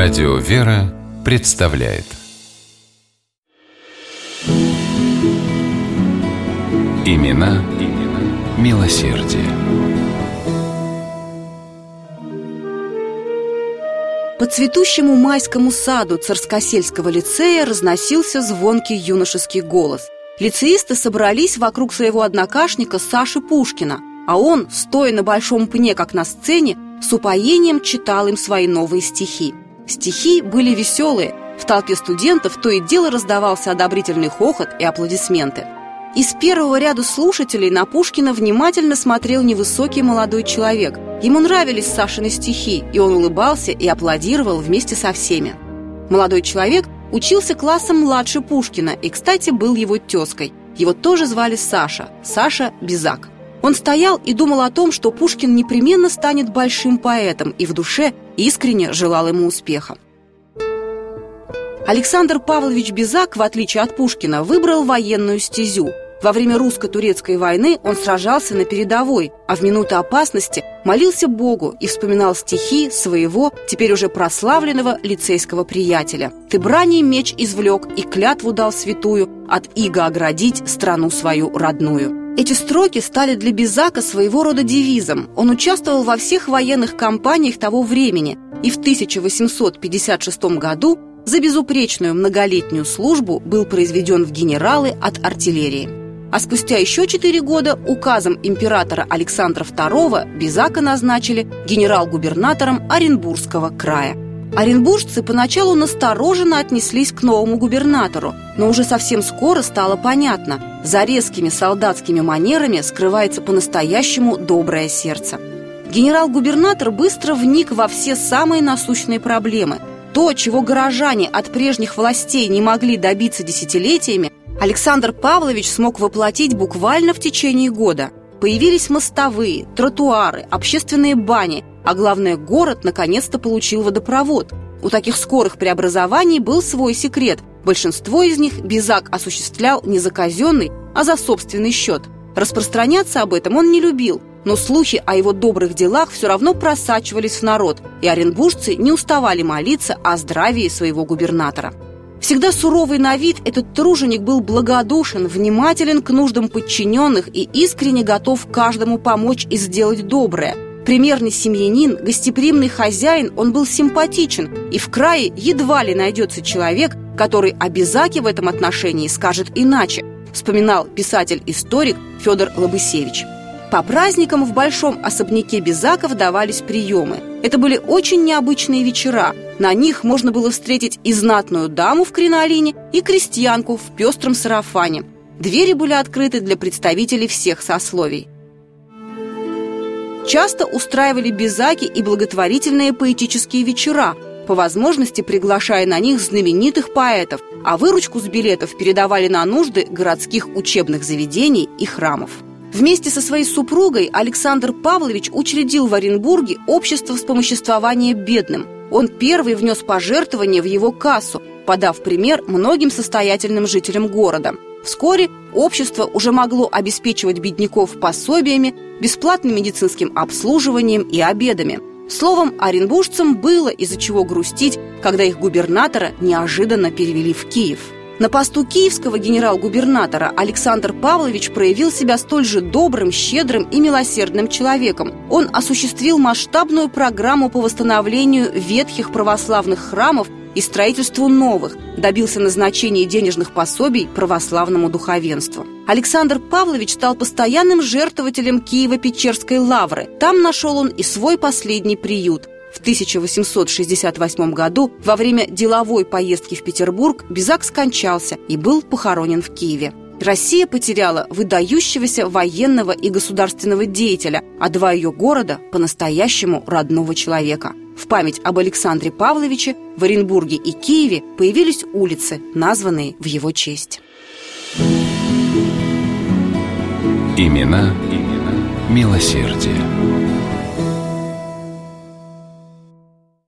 Радио «Вера» представляет Имена, имена милосердие. По цветущему майскому саду Царскосельского лицея разносился звонкий юношеский голос. Лицеисты собрались вокруг своего однокашника Саши Пушкина, а он, стоя на большом пне, как на сцене, с упоением читал им свои новые стихи. Стихи были веселые, в толпе студентов то и дело раздавался одобрительный хохот и аплодисменты. Из первого ряда слушателей на Пушкина внимательно смотрел невысокий молодой человек. Ему нравились Сашины стихи, и он улыбался и аплодировал вместе со всеми. Молодой человек учился классом младше Пушкина и, кстати, был его тезкой. Его тоже звали Саша, Саша Безак. Он стоял и думал о том, что Пушкин непременно станет большим поэтом, и в душе искренне желал ему успеха. Александр Павлович Безак, в отличие от Пушкина, выбрал военную стезю. Во время русско-турецкой войны он сражался на передовой, а в минуты опасности молился Богу и вспоминал стихи своего, теперь уже прославленного лицейского приятеля. «Ты брани меч извлек и клятву дал святую от иго оградить страну свою родную». Эти строки стали для Безака своего рода девизом. Он участвовал во всех военных кампаниях того времени и в 1856 году за безупречную многолетнюю службу был произведен в генералы от артиллерии. А спустя еще четыре года указом императора Александра II Безака назначили генерал-губернатором Оренбургского края – Оренбуржцы поначалу настороженно отнеслись к новому губернатору, но уже совсем скоро стало понятно, за резкими солдатскими манерами скрывается по-настоящему доброе сердце. Генерал-губернатор быстро вник во все самые насущные проблемы. То, чего горожане от прежних властей не могли добиться десятилетиями, Александр Павлович смог воплотить буквально в течение года. Появились мостовые, тротуары, общественные бани, а главное, город наконец-то получил водопровод. У таких скорых преобразований был свой секрет. Большинство из них Безак осуществлял не за казенный, а за собственный счет. Распространяться об этом он не любил, но слухи о его добрых делах все равно просачивались в народ, и оренбуржцы не уставали молиться о здравии своего губернатора. Всегда суровый на вид, этот труженик был благодушен, внимателен к нуждам подчиненных и искренне готов каждому помочь и сделать доброе – Примерный семьянин, гостеприимный хозяин, он был симпатичен, и в крае едва ли найдется человек, который о Безаке в этом отношении скажет иначе, вспоминал писатель-историк Федор Лобысевич. По праздникам в большом особняке Безаков давались приемы. Это были очень необычные вечера. На них можно было встретить и знатную даму в кринолине, и крестьянку в пестром сарафане. Двери были открыты для представителей всех сословий. Часто устраивали безаки и благотворительные поэтические вечера, по возможности приглашая на них знаменитых поэтов, а выручку с билетов передавали на нужды городских учебных заведений и храмов. Вместе со своей супругой Александр Павлович учредил в Оренбурге общество вспомоществования бедным. Он первый внес пожертвования в его кассу, подав пример многим состоятельным жителям города – Вскоре общество уже могло обеспечивать бедняков пособиями, бесплатным медицинским обслуживанием и обедами. Словом, оренбуржцам было из-за чего грустить, когда их губернатора неожиданно перевели в Киев. На посту киевского генерал-губернатора Александр Павлович проявил себя столь же добрым, щедрым и милосердным человеком. Он осуществил масштабную программу по восстановлению ветхих православных храмов и строительству новых, добился назначения денежных пособий православному духовенству. Александр Павлович стал постоянным жертвователем Киево-Печерской лавры. Там нашел он и свой последний приют. В 1868 году во время деловой поездки в Петербург Безак скончался и был похоронен в Киеве. Россия потеряла выдающегося военного и государственного деятеля, а два ее города – по-настоящему родного человека – в память об Александре Павловиче в Оренбурге и Киеве появились улицы, названные в его честь. Имена, имена милосердие.